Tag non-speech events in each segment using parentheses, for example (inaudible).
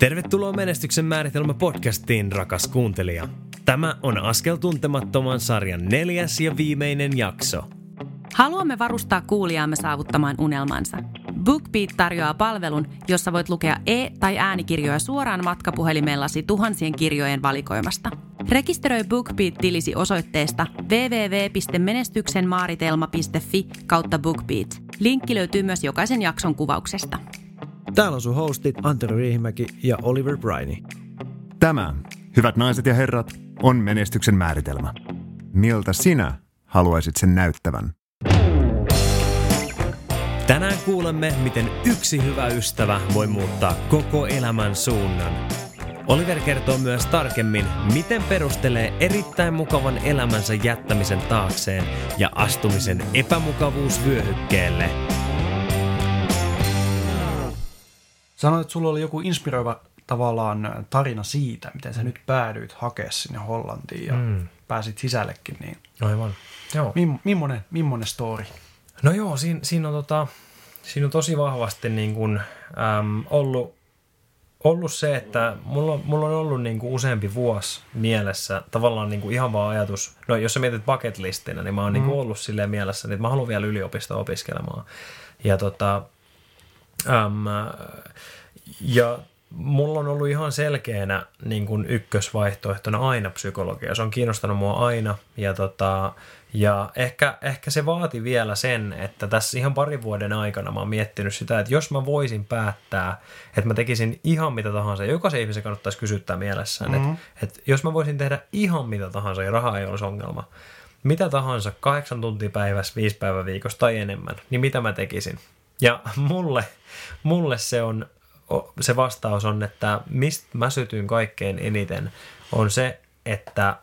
Tervetuloa Menestyksen määritelmä podcastiin, rakas kuuntelija. Tämä on Askel tuntemattoman sarjan neljäs ja viimeinen jakso. Haluamme varustaa kuulijaamme saavuttamaan unelmansa. BookBeat tarjoaa palvelun, jossa voit lukea e- tai äänikirjoja suoraan matkapuhelimellasi tuhansien kirjojen valikoimasta. Rekisteröi BookBeat-tilisi osoitteesta www.menestyksenmaaritelma.fi kautta BookBeat. Linkki löytyy myös jokaisen jakson kuvauksesta. Täällä on sun hostit Antero Riihimäki ja Oliver Briney. Tämä, hyvät naiset ja herrat, on menestyksen määritelmä. Miltä sinä haluaisit sen näyttävän? Tänään kuulemme, miten yksi hyvä ystävä voi muuttaa koko elämän suunnan. Oliver kertoo myös tarkemmin, miten perustelee erittäin mukavan elämänsä jättämisen taakseen ja astumisen epämukavuusvyöhykkeelle. Sanoit, että sulla oli joku inspiroiva tavallaan tarina siitä, miten sä nyt päädyit hakea sinne Hollantiin ja mm. pääsit sisällekin. Niin Aivan. Joo. Mim, millainen, millainen story? No joo, siinä, siinä, on, tota, siinä on tosi vahvasti niin kuin, äm, ollut, ollut se, että mulla, on- mulla on ollut niin kuin useampi vuosi mielessä tavallaan niin kuin ihan vaan ajatus, no jos sä mietit bucket listinä, niin mä oon mm. niin kuin ollut silleen mielessä, että mä haluan vielä yliopisto opiskelemaan. Ja tota, äm, ja mulla on ollut ihan selkeänä niin kuin ykkösvaihtoehtona aina psykologia. Se on kiinnostanut mua aina. Ja, tota, ja ehkä, ehkä se vaati vielä sen, että tässä ihan parin vuoden aikana mä oon miettinyt sitä, että jos mä voisin päättää, että mä tekisin ihan mitä tahansa, jokaisen ihmisen kannattaisi kysyttää mielessään, mm-hmm. että, että jos mä voisin tehdä ihan mitä tahansa ja raha ei olisi ongelma, mitä tahansa, kahdeksan tuntia päivässä, viisi päivää viikossa tai enemmän, niin mitä mä tekisin? Ja mulle, mulle se on se vastaus on, että mistä mä sytyn kaikkein eniten, on se, että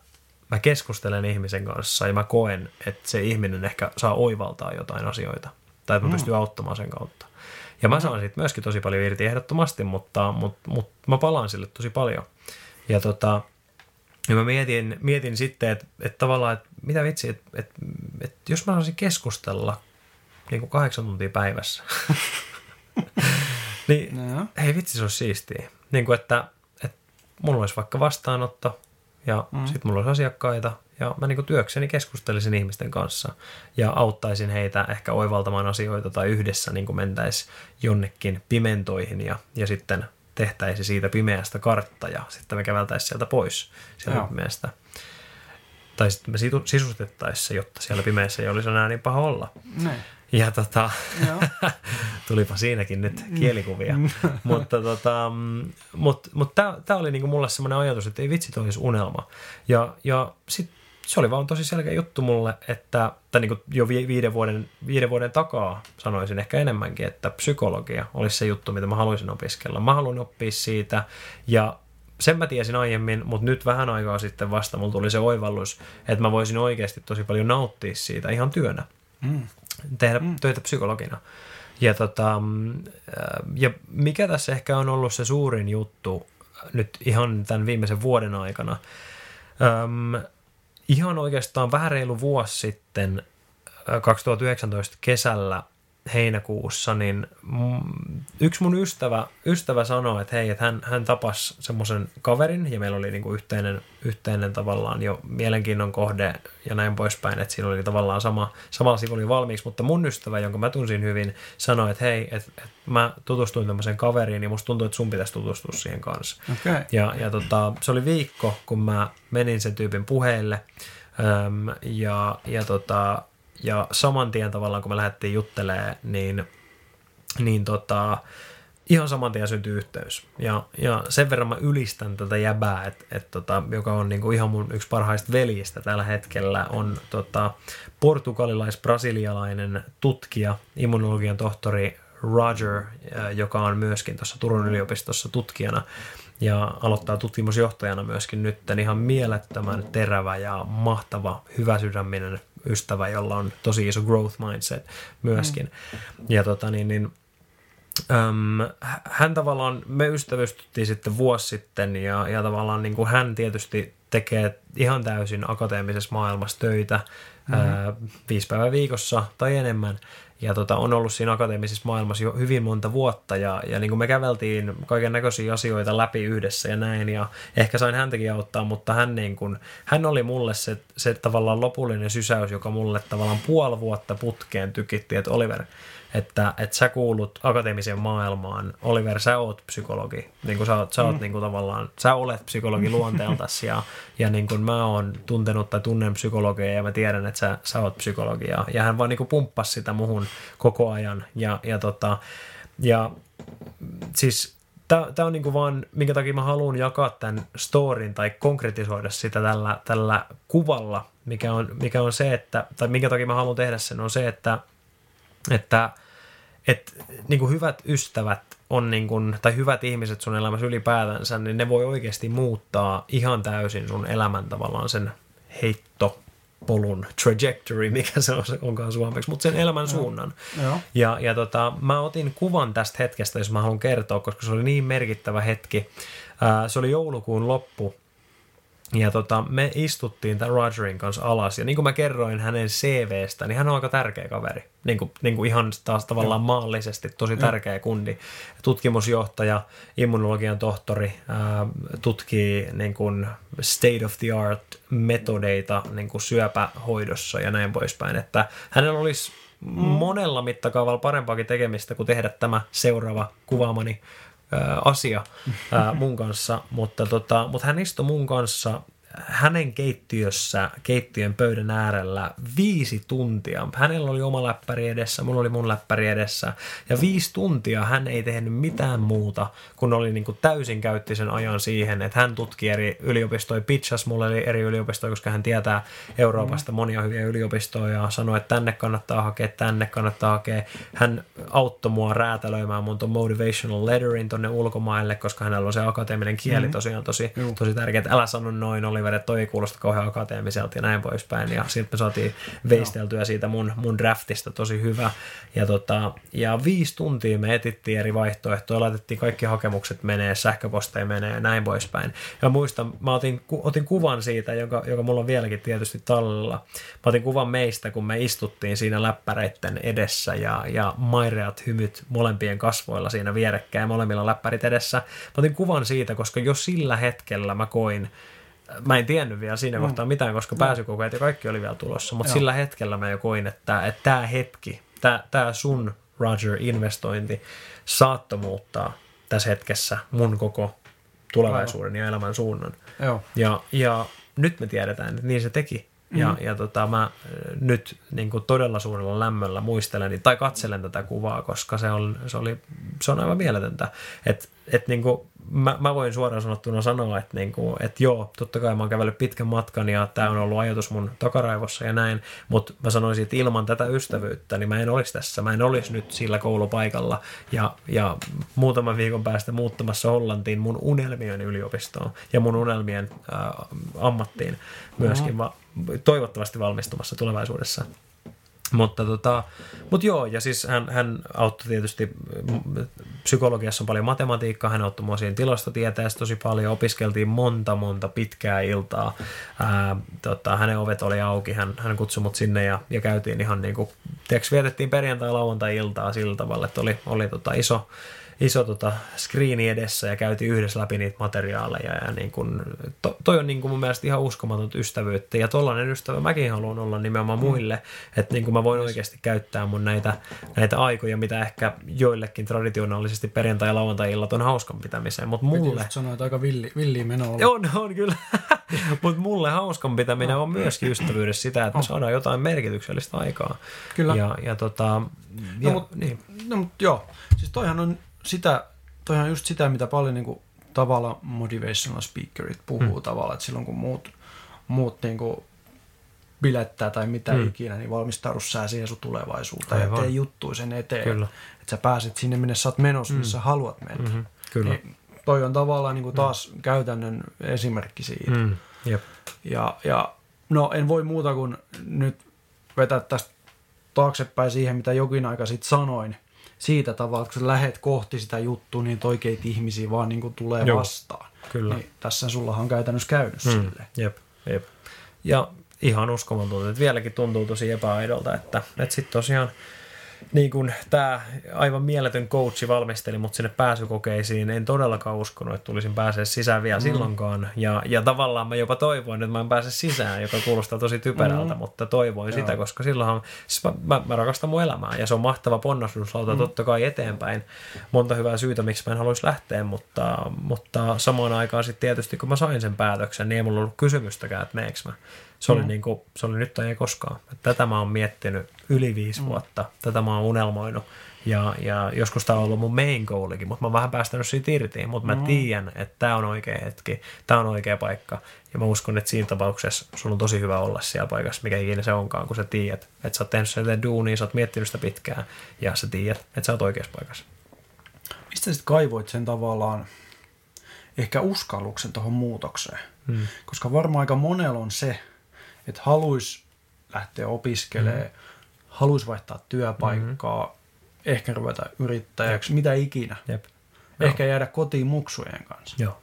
mä keskustelen ihmisen kanssa ja mä koen, että se ihminen ehkä saa oivaltaa jotain asioita. Tai että mä pystyn auttamaan sen kautta. Ja mä saan siitä myöskin tosi paljon irti ehdottomasti, mutta, mutta, mutta mä palaan sille tosi paljon. Ja tota, ja mä mietin, mietin sitten, että, että tavallaan, että mitä vitsi, että, että, että jos mä saisin keskustella niin kuin kahdeksan tuntia päivässä, (laughs) niin Joo. ei vitsi, se olisi siistiä. Niin kuin, että, että mulla olisi vaikka vastaanotto ja mm. sitten mulla olisi asiakkaita ja mä niin kuin työkseni keskustelisin ihmisten kanssa ja auttaisin heitä ehkä oivaltamaan asioita tai yhdessä niin kuin mentäisi jonnekin pimentoihin ja, ja sitten tehtäisi siitä pimeästä kartta ja sitten me käveltäisiin sieltä pois sieltä Joo. pimeästä. Tai sitten me sisustettaisiin se, jotta siellä pimeässä ei olisi enää niin paha olla. Niin. Ja tota, (laughs) tulipa siinäkin nyt kielikuvia. (laughs) mutta tota, mm, mut, mut tämä oli niinku mulle semmoinen ajatus, että ei vitsi toi olisi unelma. Ja, ja sit se oli vaan tosi selkeä juttu mulle, että, tai niinku jo vi- viiden vuoden, viiden vuoden takaa sanoisin ehkä enemmänkin, että psykologia olisi se juttu, mitä mä haluaisin opiskella. Mä haluan oppia siitä ja sen mä tiesin aiemmin, mutta nyt vähän aikaa sitten vasta mulla tuli se oivallus, että mä voisin oikeasti tosi paljon nauttia siitä ihan työnä tehdä mm. töitä psykologina. Ja, tota, mm, äh, ja mikä tässä ehkä on ollut se suurin juttu nyt ihan tämän viimeisen vuoden aikana, Öm, ihan oikeastaan vähän reilu vuosi sitten, äh, 2019 kesällä heinäkuussa, niin mm, yksi mun ystävä, ystävä sanoi, että hei, että hän, hän tapasi semmoisen kaverin ja meillä oli niinku yhteinen, yhteinen tavallaan jo mielenkiinnon kohde ja näin poispäin, että siinä oli tavallaan sama, samalla sivulla oli valmiiksi, mutta mun ystävä, jonka mä tunsin hyvin, sanoi, että hei, että, että mä tutustuin tämmöiseen kaveriin ja musta tuntuu, että sun pitäisi tutustua siihen kanssa. Okei. Ja, ja tota, se oli viikko, kun mä menin sen tyypin puheille. Öm, ja, ja, tota, ja saman tien tavallaan, kun me lähdettiin juttelemaan, niin, niin tota, ihan saman tien syntyi yhteys. Ja, ja sen verran mä ylistän tätä jäbää, et, et tota, joka on niinku ihan mun yksi parhaista veljistä tällä hetkellä, on tota, portugalilais-brasilialainen tutkija, immunologian tohtori Roger, äh, joka on myöskin tuossa Turun yliopistossa tutkijana ja aloittaa tutkimusjohtajana myöskin nyt ihan mielettömän terävä ja mahtava, hyväsydäminen ystävä, jolla on tosi iso growth mindset myöskin. Mm. Ja tota niin, niin Öm, hän tavallaan, me ystävystyttiin sitten vuosi sitten ja, ja tavallaan niin kuin hän tietysti tekee ihan täysin akateemisessa maailmassa töitä mm-hmm. ää, viisi päivää viikossa tai enemmän. Ja tota, on ollut siinä akateemisessa maailmassa jo hyvin monta vuotta ja, ja niin kuin me käveltiin kaiken näköisiä asioita läpi yhdessä ja näin ja ehkä sain häntäkin auttaa, mutta hän, niin kuin, hän oli mulle se, se tavallaan lopullinen sysäys, joka mulle tavallaan puoli vuotta putkeen tykitti, että Oliver, että, että sä kuulut akateemiseen maailmaan. Oliver, sä oot psykologi. Niin kuin sä oot, sä oot mm. niin kuin tavallaan, sä olet psykologi luonteeltasi ja, ja niin kuin mä oon tuntenut tai tunnen psykologia ja mä tiedän, että sä, sä oot psykologi. Ja, ja hän vaan niin kuin pumppasi sitä muhun koko ajan. Ja, ja, tota, ja siis tämä on niinku vaan, minkä takia mä haluan jakaa tämän storin tai konkretisoida sitä tällä, tällä kuvalla, mikä on, mikä on se, että, tai minkä takia mä haluan tehdä sen, on se, että että että niin kuin hyvät ystävät on niin kuin, tai hyvät ihmiset sun elämässä ylipäätänsä, niin ne voi oikeasti muuttaa ihan täysin sun elämän tavallaan sen heitto polun trajectory, mikä se on, onkaan suomeksi, mutta sen elämän suunnan. Joo. Ja, ja tota, mä otin kuvan tästä hetkestä, jos mä haluan kertoa, koska se oli niin merkittävä hetki. Ää, se oli joulukuun loppu ja tota, me istuttiin tämän Rogerin kanssa alas, ja niin kuin mä kerroin hänen CVstä, niin hän on aika tärkeä kaveri. Niin kuin, niin kuin ihan taas tavallaan maallisesti tosi tärkeä kundi. Tutkimusjohtaja, immunologian tohtori, ää, tutkii niin kuin state of the art metodeita niin kuin syöpähoidossa ja näin poispäin. Että hänellä olisi mm. monella mittakaavalla parempaakin tekemistä kuin tehdä tämä seuraava kuvaamani asia mun kanssa, mutta, tota, mutta hän istui mun kanssa hänen keittiössä, keittiön pöydän äärellä viisi tuntia. Hänellä oli oma läppäri edessä, mulla oli mun läppäri edessä. Ja viisi tuntia hän ei tehnyt mitään muuta, kun oli niin kuin täysin käytti sen ajan siihen, että hän tutki eri yliopistoja, pitchas mulle oli eri yliopistoja, koska hän tietää Euroopasta monia hyviä yliopistoja ja sanoi, että tänne kannattaa hakea, tänne kannattaa hakea. Hän auttoi mua räätälöimään mun ton motivational letterin tonne ulkomaille, koska hänellä on se akateeminen kieli mm-hmm. tosiaan tosi, tosi tärkeä. Älä sano noin, oli Oliver, että toi ei kuulosta kauhean akateemiselta ja näin poispäin. Ja sitten me saatiin veisteltyä siitä mun, mun draftista tosi hyvä. Ja, tota, ja viisi tuntia me etittiin eri vaihtoehtoja, laitettiin kaikki hakemukset menee, sähköposteja menee ja näin poispäin. Ja muistan, mä otin, otin kuvan siitä, joka, joka mulla on vieläkin tietysti tallella. Mä otin kuvan meistä, kun me istuttiin siinä läppäreitten edessä ja, ja maireat hymyt molempien kasvoilla siinä vierekkäin molemmilla läppärit edessä. Mä otin kuvan siitä, koska jo sillä hetkellä mä koin, mä en tiennyt vielä siinä mm. kohtaa mitään, koska no. pääsykokeet ja kaikki oli vielä tulossa, mutta sillä hetkellä mä jo koin, että, että tämä hetki, tämä sun Roger-investointi saattoi muuttaa tässä hetkessä mun koko tulevaisuuden Aivan. ja elämän suunnan. Joo. Ja, ja nyt me tiedetään, että niin se teki. Ja, mm. ja tota, mä nyt niin kuin todella suurella lämmöllä muistelen tai katselen tätä kuvaa, koska se on, se oli, se on aivan mieletöntä. Että et, niin kuin, mä, mä voin suoraan sanottuna sanoa, että, niin kuin, että joo, totta kai mä oon kävellyt pitkän matkan ja tämä on ollut ajatus mun takaraivossa ja näin, mutta mä sanoisin, että ilman tätä ystävyyttä, niin mä en olisi tässä. Mä en olisi nyt sillä koulupaikalla ja, ja muutaman viikon päästä muuttamassa Hollantiin mun unelmien yliopistoon ja mun unelmien äh, ammattiin myöskin. Mä, toivottavasti valmistumassa tulevaisuudessa. Mutta tota, mut joo, ja siis hän, hän auttoi tietysti, psykologiassa on paljon matematiikkaa, hän auttoi mua siinä tilastotieteessä tosi paljon, opiskeltiin monta monta pitkää iltaa, ää, tota, hänen ovet oli auki, hän, hän kutsui mut sinne ja, ja käytiin ihan niin kuin, vietettiin perjantai-lauantai-iltaa sillä tavalla, että oli, oli tota iso, iso tota, screeni edessä ja käytiin yhdessä läpi niitä materiaaleja. Ja niin kun, to, toi on niin kun mun mielestä ihan uskomatonta ystävyyttä. Ja tollainen ystävä mäkin haluan olla nimenomaan mm. muille. Että niin mä voin oikeasti käyttää mun näitä, näitä aikoja, mitä ehkä joillekin traditionaalisesti perjantai- ja lauantai-illat on hauskan pitämiseen. Mutta mulle... Että aika villi, villi meno on. On, on kyllä. (laughs) Mutta mulle hauskan pitäminen on myöskin ystävyydessä sitä, että me saadaan jotain merkityksellistä aikaa. Kyllä. Ja, ja tota... Ja, no, mut, niin. no, mut joo. Siis toihan on sitä, toihan on just sitä, mitä paljon niin kuin, tavalla motivational speakerit puhuu mm. tavallaan, että silloin kun muut, muut niin kuin, bilettää tai mitä mm. ikinä, niin valmistaudu sä siihen sun tulevaisuuteen Aivan. ja tee juttuja sen eteen. Kyllä. Että sä pääset sinne, minne sä oot menossa, mm. missä haluat mennä. Mm-hmm. Kyllä. Niin, toi on tavallaan niin kuin mm. taas mm. käytännön esimerkki siitä. Mm. Jep. Ja, ja no en voi muuta kuin nyt vetää tästä taaksepäin siihen, mitä jokin aika sitten sanoin, siitä tavalla, että kun sä lähet kohti sitä juttua, niin oikeita ihmisiä vaan niin kuin tulee Joo, vastaan. Kyllä. Niin tässä sullahan on käytännössä käynyt hmm. sille. Jep, jep. Ja ihan uskomatonta, että vieläkin tuntuu tosi epäaidolta, että, että sitten tosiaan niin kuin tämä aivan mieletön coachi valmisteli mut sinne pääsykokeisiin. En todellakaan uskonut, että tulisin pääsee sisään vielä mm. silloinkaan. Ja, ja tavallaan mä jopa toivoin, että mä en pääse sisään, joka kuulostaa tosi typerältä, mm. mutta toivoin Joo. sitä, koska silloinhan siis mä, mä, mä, rakastan mun elämää ja se on mahtava ponnahduslauta mm. totta kai eteenpäin. Monta hyvää syytä, miksi mä en haluaisi lähteä, mutta, mutta samaan aikaan sitten tietysti kun mä sain sen päätöksen, niin ei mulla ollut kysymystäkään, että meneekö mä. Se oli, mm. niin kuin, se oli nyt tai ei koskaan. Tätä mä oon miettinyt yli viisi mm. vuotta. Tätä mä oon unelmoinut. Ja, ja joskus tämä on ollut mun main goalikin, mutta mä oon vähän päästänyt siitä irti. Mutta mä mm. tiedän, että tämä on oikea hetki, tämä on oikea paikka. Ja mä uskon, että siinä tapauksessa sulla on tosi hyvä olla siellä paikassa, mikä ikinä se onkaan, kun sä tiedät, että sä oot tehnyt sen duunia, sä oot miettinyt sitä pitkään ja sä tiedät, että sä oot oikeassa paikassa. Mistä sitten kaivoit sen tavallaan ehkä uskalluksen tuohon muutokseen? Hmm. Koska varmaan aika monella on se, että haluaisi lähteä opiskelemaan, mm. haluaisi vaihtaa työpaikkaa, mm-hmm. ehkä ruveta yrittäjäksi, Jep. mitä ikinä. Jep. Ehkä Joo. jäädä kotiin muksujen kanssa. Joo,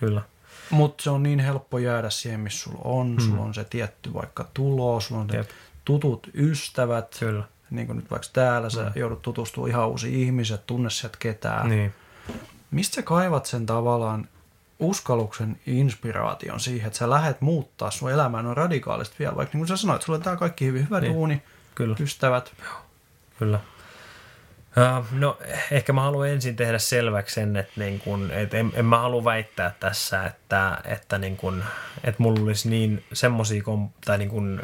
kyllä. Mutta se on niin helppo jäädä siihen, missä sulla on. Mm. Sulla on se tietty vaikka tulo, sulla on Jep. tutut ystävät. Kyllä. Niin kuin nyt vaikka täällä sä mm. joudut tutustumaan ihan uusiin ihmiset, tunne sieltä ketään. Niin. Mistä sä kaivat sen tavallaan uskalluksen inspiraation siihen, että sä lähdet muuttaa sun elämää noin radikaalisti vielä, vaikka niin kuin sä sanoit, sulla on tää kaikki hyvin hyvä niin. duuni, Kyllä. ystävät. Kyllä. Uh, no ehkä mä haluan ensin tehdä selväksi sen, että, niin kun, et en, en mä halua väittää tässä, että, että, niin kun, että mulla olisi niin semmoisia tai niin kun,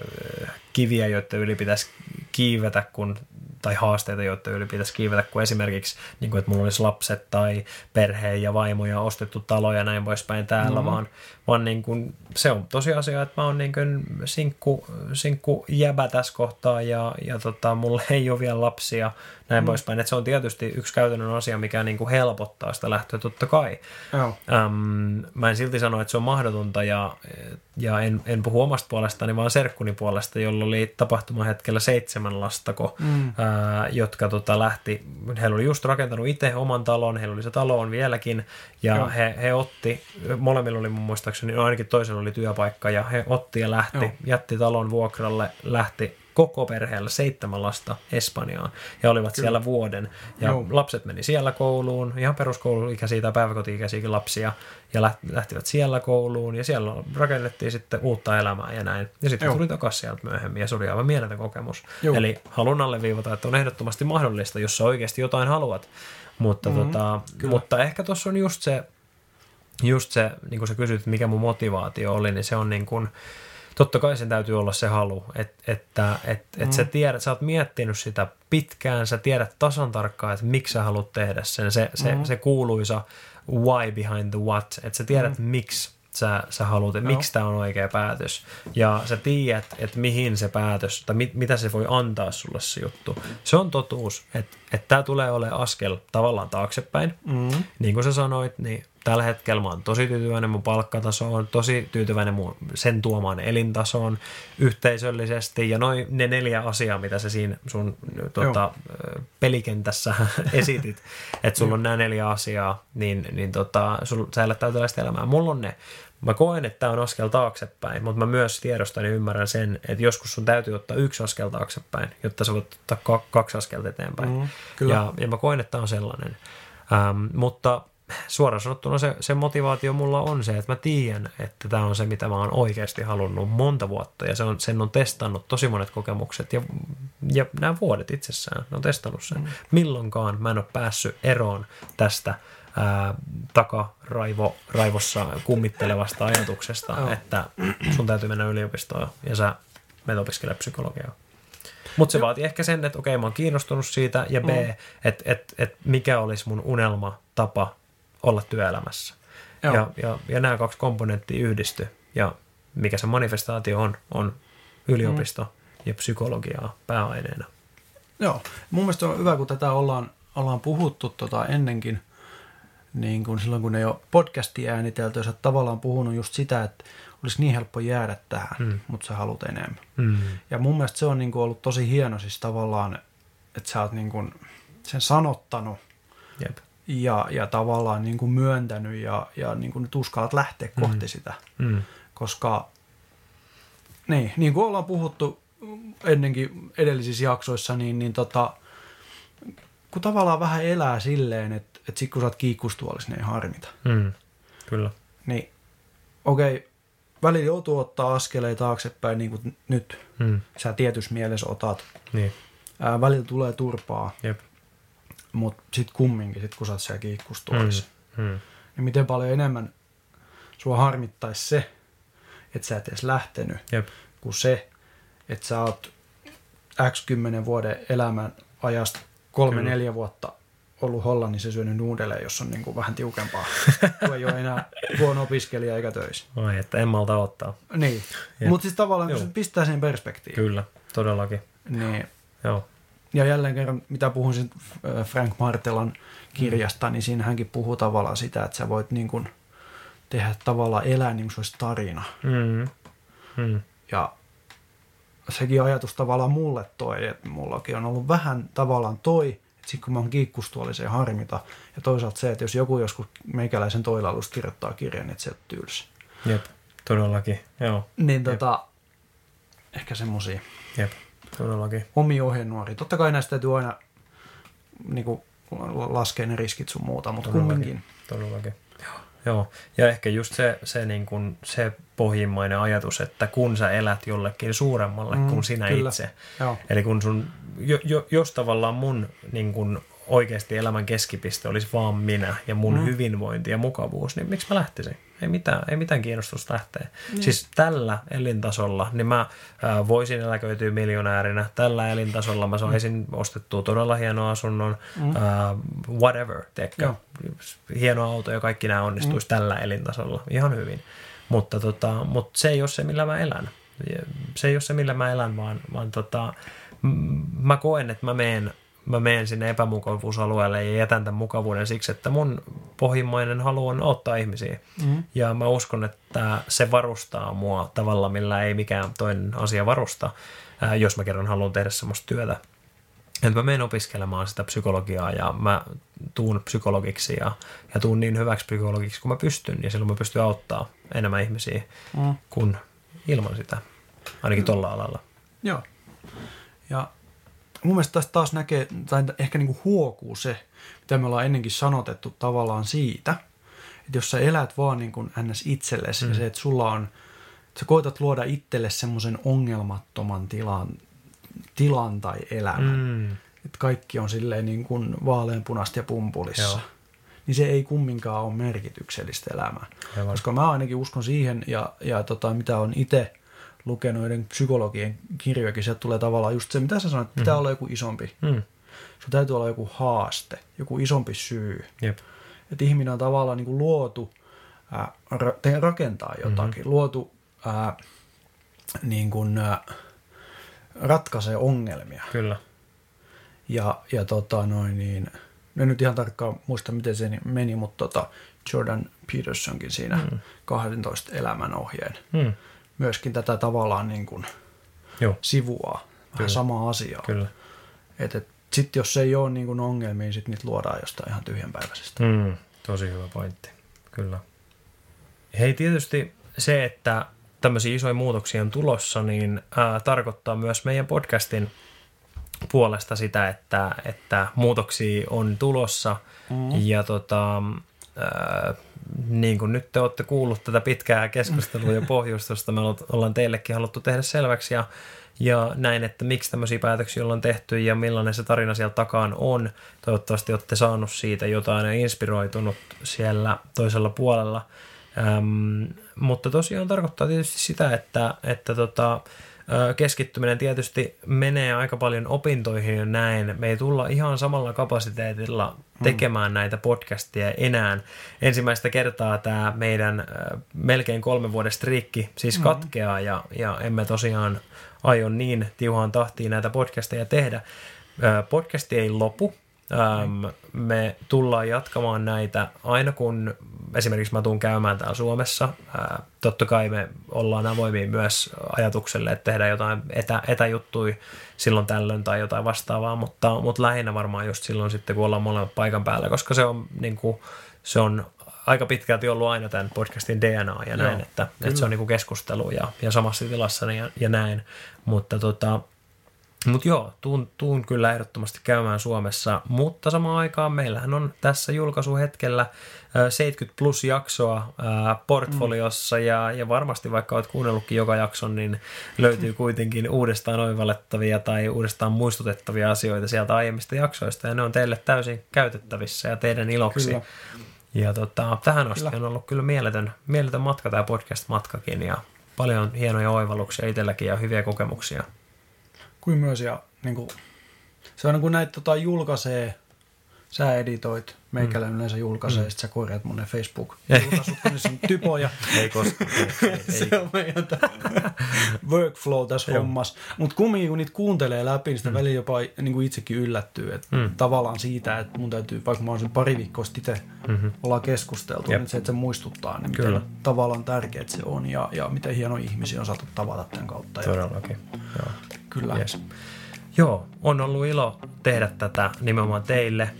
kiviä, joita yli pitäisi kiivetä, kun tai haasteita, joita yli pitäisi kiivetä, kuin esimerkiksi, niin kuin, että mulla olisi lapset tai perhe ja vaimo ja ostettu talo ja näin poispäin täällä, mm-hmm. vaan, vaan niin kuin, se on tosiasia, että mä oon niin kuin sinkku, sinkku jäbä tässä kohtaa ja, ja tota, mulla ei ole vielä lapsia näin mm. poispäin. Että se on tietysti yksi käytännön asia, mikä niin kuin helpottaa sitä lähtöä totta kai. Oh. Ähm, mä en silti sano, että se on mahdotonta ja, ja en, en puhu omasta puolestani, vaan serkkuni puolesta, jolla oli tapahtumahetkellä seitsemän lastako, mm. ää, jotka tota, lähti, he oli just rakentanut itse oman talon, heillä oli se talo on vieläkin, ja he, he otti, molemmilla oli mun muistaakseni, no ainakin toisella oli työpaikka, ja he otti ja lähti, Joo. jätti talon vuokralle, lähti koko perheellä seitsemän lasta Espanjaan ja olivat Kyllä. siellä vuoden. Ja Joo. lapset meni siellä kouluun, ihan peruskouluikäisiä tai päiväkoti-ikäisiäkin lapsia ja lähtivät siellä kouluun ja siellä rakennettiin sitten uutta elämää ja näin. Ja sitten tuli takaisin sieltä myöhemmin ja se oli aivan mieletön kokemus. Joo. Eli haluan alleviivata, että on ehdottomasti mahdollista, jos sä oikeasti jotain haluat. Mutta, mm-hmm. tota, mutta ehkä tuossa on just se, just se, niin kuin sä kysyt, mikä mun motivaatio oli, niin se on niin kuin, totta kai sen täytyy olla se halu, että, että, että, mm. sä tiedät, sä oot miettinyt sitä pitkään, sä tiedät tasan tarkkaan, että miksi sä haluat tehdä sen, se, se, mm. se kuuluisa why behind the what, että sä tiedät mm. miksi sä, sä haluat, että no. miksi tämä on oikea päätös. Ja sä tiedät, että mihin se päätös, tai mit, mitä se voi antaa sulle se juttu. Se on totuus, että, että tämä tulee olemaan askel tavallaan taaksepäin. Mm. Niin kuin sä sanoit, niin tällä hetkellä mä oon tosi tyytyväinen mun palkkatasoon, tosi tyytyväinen mun sen tuomaan elintasoon yhteisöllisesti ja noin ne neljä asiaa, mitä sä siinä sun tuota, pelikentässä (laughs) esitit, että sulla on nämä neljä asiaa, niin, niin tota, sul, sä elät täyteläistä elämää. Mulla on ne. Mä koen, että tämä on askel taaksepäin, mutta mä myös tiedostan ja ymmärrän sen, että joskus sun täytyy ottaa yksi askel taaksepäin, jotta sä voit ottaa kaksi askelta eteenpäin. Mm, kyllä. Ja, ja mä koen, että tämä on sellainen. Ähm, mutta suoraan sanottuna se, se motivaatio mulla on se, että mä tiedän, että tämä on se, mitä mä oon oikeasti halunnut monta vuotta ja se on, sen on testannut tosi monet kokemukset ja, ja nämä vuodet itsessään, ne on testannut sen. Mm. Milloinkaan mä en ole päässyt eroon tästä ää, takaraivo, raivossa kummittelevasta ajatuksesta, oh. että sun täytyy mennä yliopistoon ja sä menet opiskelemaan psykologiaa. Mutta se Joo. vaatii ehkä sen, että okei, mä oon kiinnostunut siitä, ja B, mm. että et, et mikä olisi mun unelma tapa olla työelämässä. Ja, ja, ja nämä kaksi komponenttia yhdisty. Ja mikä se manifestaatio on, on yliopisto mm. ja psykologiaa pääaineena. Joo, mun mielestä on hyvä, kun tätä ollaan, ollaan puhuttu tota ennenkin, niin kun silloin kun ei ole podcastia äänitelty, sä tavallaan puhunut just sitä, että olisi niin helppo jäädä tähän, mm. mutta sä haluat enemmän. Mm. Ja mun mielestä se on niin kuin ollut tosi hieno siis tavallaan, että sä oot niin kuin sen sanottanut. Jep ja, ja tavallaan niin kuin myöntänyt ja, ja niin kuin nyt uskallat lähteä mm. kohti sitä. Mm. Koska niin, niin kuin ollaan puhuttu ennenkin edellisissä jaksoissa, niin, niin tota, kun tavallaan vähän elää silleen, että, että sit kun sä oot kiikkustuolissa, niin ei harmita. Mm. Kyllä. Niin okei, okay, välillä joutuu ottaa askeleita taaksepäin, niin kuin nyt Mm. sä tietyssä mielessä otat. Niin. Ää, välillä tulee turpaa, Jep. Mutta sitten kumminkin, sit kun sä oot siellä kiikkustuolissa, Mm. Mm. niin miten paljon enemmän sua harmittaisi se, että sä et edes lähtenyt, Jep. kuin se, että sä oot X 10 vuoden elämän ajasta kolme neljä vuotta ollut Hollannissa syönyt nuudeleen, jos on niin kuin vähän tiukempaa, (laughs) kun ei ole enää huono opiskelija eikä töissä. Ai, että en malta ottaa. Niin, mutta siis tavallaan kun se pistää sen perspektiiviin, Kyllä, todellakin. niin Joo. Ja jälleen kerran, mitä puhun sen äh, Frank Martelan kirjasta, Mm. niin siinä hänkin puhuu tavallaan sitä, että sä voit niin kuin tehdä tavallaan elää niin kuin se olisi tarina. Mm. Mm. Ja sekin ajatus tavallaan mulle toi, että mullakin on ollut vähän tavallaan toi, että sit kun mä oon kiikkustuolissa ei harmita. Ja toisaalta se, että jos joku joskus meikäläisen toilailusta kirjoittaa kirjan, niin se on tylsä. Jep, todellakin. Joo, Niin tota, ehkä semmosia jep, todellakin. omia ohjenuoria. Totta kai näistä täytyy aina niin kuin, laskea ne riskit sun muuta, mutta Todellakin. kumminkin. Todellakin. Joo, ja ehkä just se, se, niin kuin, se pohjimmainen ajatus, että kun sä elät jollekin suuremmalle mm, Mm, kuin sinä kyllä. itse. Joo. Eli kun sun, jo, jo, jos tavallaan mun niin kuin, oikeasti elämän keskipiste olisi vaan minä ja mun mm. Mm. hyvinvointi ja mukavuus, niin miksi mä lähtisin? Ei mitään, ei mitään kiinnostusta lähteä. Mm. Siis tällä elintasolla, niin mä ää, voisin eläköityä miljonäärinä. Tällä elintasolla mä saisin ostettua todella hienon asunnon, mm. ää, whatever, tiedätkö? Joo. Hieno auto ja kaikki nämä onnistuisi mm. tällä elintasolla ihan hyvin. Mutta, tota, mutta se ei ole se, millä mä elän. Se ei ole se, millä mä elän, vaan, vaan tota, m- mä koen, että mä meen, mä meen sinne epämukavuusalueelle ja jätän tämän mukavuuden siksi, että mun pohjimmainen halu on auttaa ihmisiä. Mm. Ja mä uskon, että se varustaa mua tavalla, millä ei mikään toinen asia varusta, ää, jos mä kerran haluan tehdä semmoista työtä. Että mä menen opiskelemaan sitä psykologiaa ja mä tuun psykologiksi ja, ja tuun niin hyväksi psykologiksi kuin mä pystyn. Ja silloin mä pystyn auttaa enemmän ihmisiä Mm. kuin ilman sitä, ainakin tuolla alalla. Joo. Ja mun mielestä tästä taas näkee, tai ehkä niinku huokuu se, mitä me ollaan ennenkin sanotettu tavallaan siitä, että jos sä elät vaan niin kuin ns. itsellesi mm. ja se, että sulla on, että sä koetat luoda itselle semmoisen ongelmattoman tilan, tilan tai elämän, mm. Mm. että kaikki on silleen niin kuin vaaleanpunasta ja pumpulissa, Joo. niin se ei kumminkaan ole merkityksellistä elämää. Aivan. Koska mä ainakin uskon siihen, ja, ja tota, mitä on itse lukenut joiden psykologien kirjojakin, sieltä tulee tavallaan just se, mitä sä sanoit, että pitää olla joku isompi. Mm. Se täytyy olla joku haaste, joku isompi syy. Jep. Että ihminen on tavallaan niin kuin luotu ää, ra- rakentaa jotakin, mm-hmm. luotu ää, niin kuin, ää, ratkaisee ongelmia. Kyllä. Ja, ja tota noin niin, en nyt ihan tarkkaan muista miten se meni, mutta tota Jordan Petersonkin siinä mm. 12 elämän ohjeen Mm. Myöskin tätä tavallaan niin kuin Joo, sivuaa, vähän Kyllä. samaa asiaa. kyllä. Että et, sitten jos ei ole niin kuin ongelmia, niin sitten niitä luodaan jostain ihan tyhjänpäiväisestä. Mm, tosi hyvä pointti, kyllä. Hei, tietysti se, että tämmöisiä isoja muutoksia on tulossa, niin ää, tarkoittaa myös meidän podcastin puolesta sitä, että, että muutoksia on tulossa. Mm. Ja tota, ää, niin kuin nyt te olette kuullut tätä pitkää keskustelua ja (laughs) pohjustusta, me ollaan teillekin haluttu tehdä selväksi ja, ja näin, että miksi tämmöisiä päätöksiä ollaan tehty ja millainen se tarina siellä takaan on. Toivottavasti olette saanut siitä jotain ja inspiroitunut siellä toisella puolella. Öm, mutta tosiaan tarkoittaa tietysti sitä, että, että tota, keskittyminen tietysti menee aika paljon opintoihin ja näin. Me ei tulla ihan samalla kapasiteetilla tekemään näitä podcasteja enää. Ensimmäistä kertaa tämä meidän melkein kolmen vuoden striikki siis katkeaa ja, ja emme tosiaan aio niin tiuhaan tahtiin näitä podcasteja tehdä. Podcasti ei lopu. Öm, me tullaan jatkamaan näitä aina kun esimerkiksi mä tuun käymään täällä Suomessa. Ää, totta kai me ollaan avoimia myös ajatukselle, että tehdään jotain etä, etäjuttui silloin tällöin tai jotain vastaavaa, mutta, mutta lähinnä varmaan just silloin sitten, kun ollaan molemmat paikan päällä, koska se on, niin kuin, se on aika pitkälti ollut aina tämän podcastin DNA ja näin, Joo, että, että se on niin kuin keskustelu ja, ja samassa tilassa ja, ja näin, mutta tota, Mutta joo, tuun, tuun kyllä ehdottomasti käymään Suomessa, mutta samaan aikaan meillähän on tässä julkaisuhetkellä 70 plus jaksoa portfoliossa mm. ja, ja varmasti vaikka olet kuunnellutkin joka jakson, niin löytyy kuitenkin uudestaan oivallettavia tai uudestaan muistutettavia asioita sieltä aiemmista jaksoista ja ne on teille täysin käytettävissä ja teidän iloksi. Kyllä. Ja tota, tähän asti kyllä. on ollut kyllä mieletön, mieletön matka tämä podcast-matkakin ja paljon hienoja oivalluksia itselläkin ja hyviä kokemuksia. Kuin myös, ja niin kuin, se on kun näitä tota, julkaisee, sä editoit, meikäläinen mm. yleensä julkaisee, mm. sitten sä korjaat mun facebook julkaisut, typoja. (laughs) ei koskaan. Ei, ei, se on meidän (laughs) workflow tässä hommassa. Mutta kumminkin kun niitä kuuntelee läpi, niin sitä mm. välillä jopa niin kuin itsekin yllättyy. Että mm. Tavallaan siitä, että mun täytyy, vaikka mä olisin pari viikkoa sitten mm-hmm. ollaan keskusteltu, Jep. niin se, että se muistuttaa, niin Kyllä. miten tavallaan tärkeää se on ja, ja miten hieno ihmisiä on saatu tavata tämän kautta. Todellakin. Joo. Kyllä. Yes. Joo, on ollut ilo tehdä tätä nimenomaan teille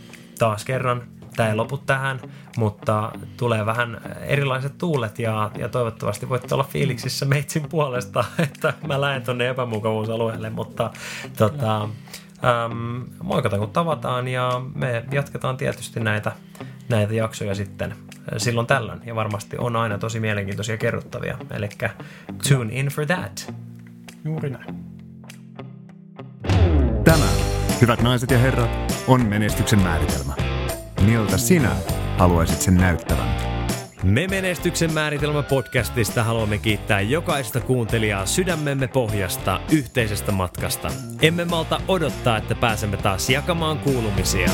taas kerran. Tämä ei lopu tähän, mutta tulee vähän erilaiset tuulet ja, ja toivottavasti voitte olla fiiliksissä meitsin puolesta, (laughs) että mä lähden tuonne epämukavuusalueelle, mutta tota, äm, moikata kun tavataan ja me jatketaan tietysti näitä, näitä jaksoja sitten silloin tällöin ja varmasti on aina tosi mielenkiintoisia kerrottavia, eli tune in for that. Juuri näin. Hyvät naiset ja herrat, on menestyksen määritelmä. Miltä sinä haluaisit sen näyttävän? Me Menestyksen määritelmä podcastista haluamme kiittää jokaista kuuntelijaa sydämemme pohjasta yhteisestä matkasta. Emme malta odottaa, että pääsemme taas jakamaan kuulumisia.